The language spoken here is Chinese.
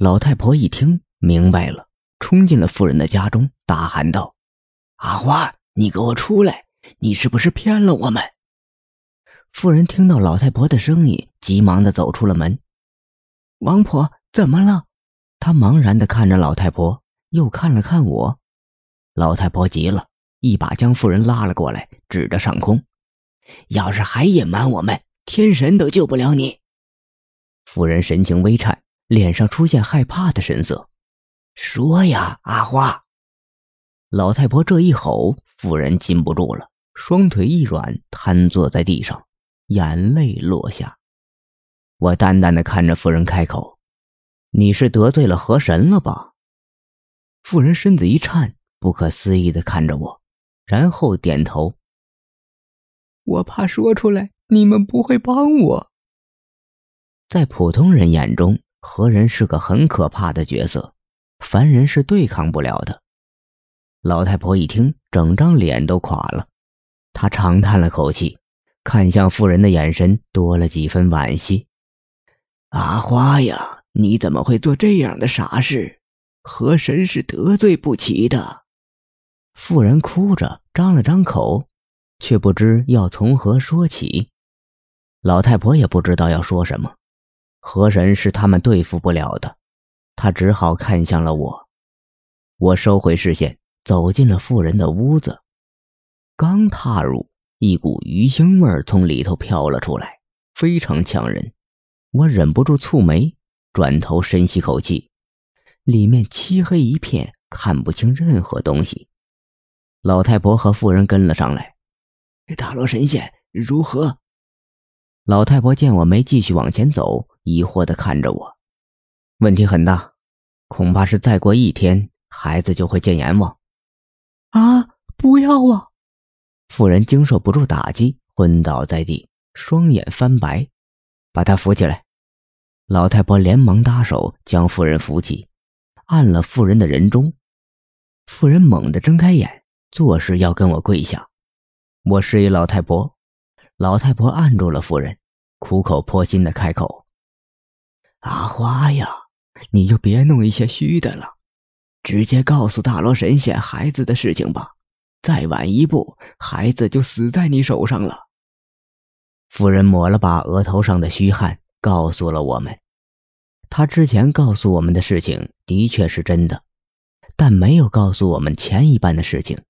老太婆一听明白了，冲进了妇人的家中，大喊道：“阿花，你给我出来！你是不是骗了我们？”妇人听到老太婆的声音，急忙的走出了门。王婆，怎么了？她茫然的看着老太婆，又看了看我。老太婆急了，一把将妇人拉了过来，指着上空：“要是还隐瞒我们，天神都救不了你。”妇人神情微颤，脸上出现害怕的神色。说呀，阿花！老太婆这一吼，妇人禁不住了，双腿一软，瘫坐在地上。眼泪落下，我淡淡的看着妇人，开口：“你是得罪了河神了吧？”妇人身子一颤，不可思议的看着我，然后点头：“我怕说出来，你们不会帮我。”在普通人眼中，河人是个很可怕的角色，凡人是对抗不了的。老太婆一听，整张脸都垮了，她长叹了口气。看向妇人的眼神多了几分惋惜。阿花呀，你怎么会做这样的傻事？河神是得罪不起的。妇人哭着张了张口，却不知要从何说起。老太婆也不知道要说什么。河神是他们对付不了的，他只好看向了我。我收回视线，走进了妇人的屋子。刚踏入。一股鱼腥味从里头飘了出来，非常呛人。我忍不住蹙眉，转头深吸口气。里面漆黑一片，看不清任何东西。老太婆和妇人跟了上来。大罗神仙如何？老太婆见我没继续往前走，疑惑的看着我。问题很大，恐怕是再过一天，孩子就会见阎王。啊！不要啊！妇人经受不住打击，昏倒在地，双眼翻白，把她扶起来。老太婆连忙搭手将妇人扶起，按了妇人的人中。妇人猛地睁开眼，作势要跟我跪下。我示意老太婆，老太婆按住了妇人，苦口婆心的开口：“阿花呀，你就别弄一些虚的了，直接告诉大罗神仙孩子的事情吧。”再晚一步，孩子就死在你手上了。夫人抹了把额头上的虚汗，告诉了我们，他之前告诉我们的事情的确是真的，但没有告诉我们前一半的事情。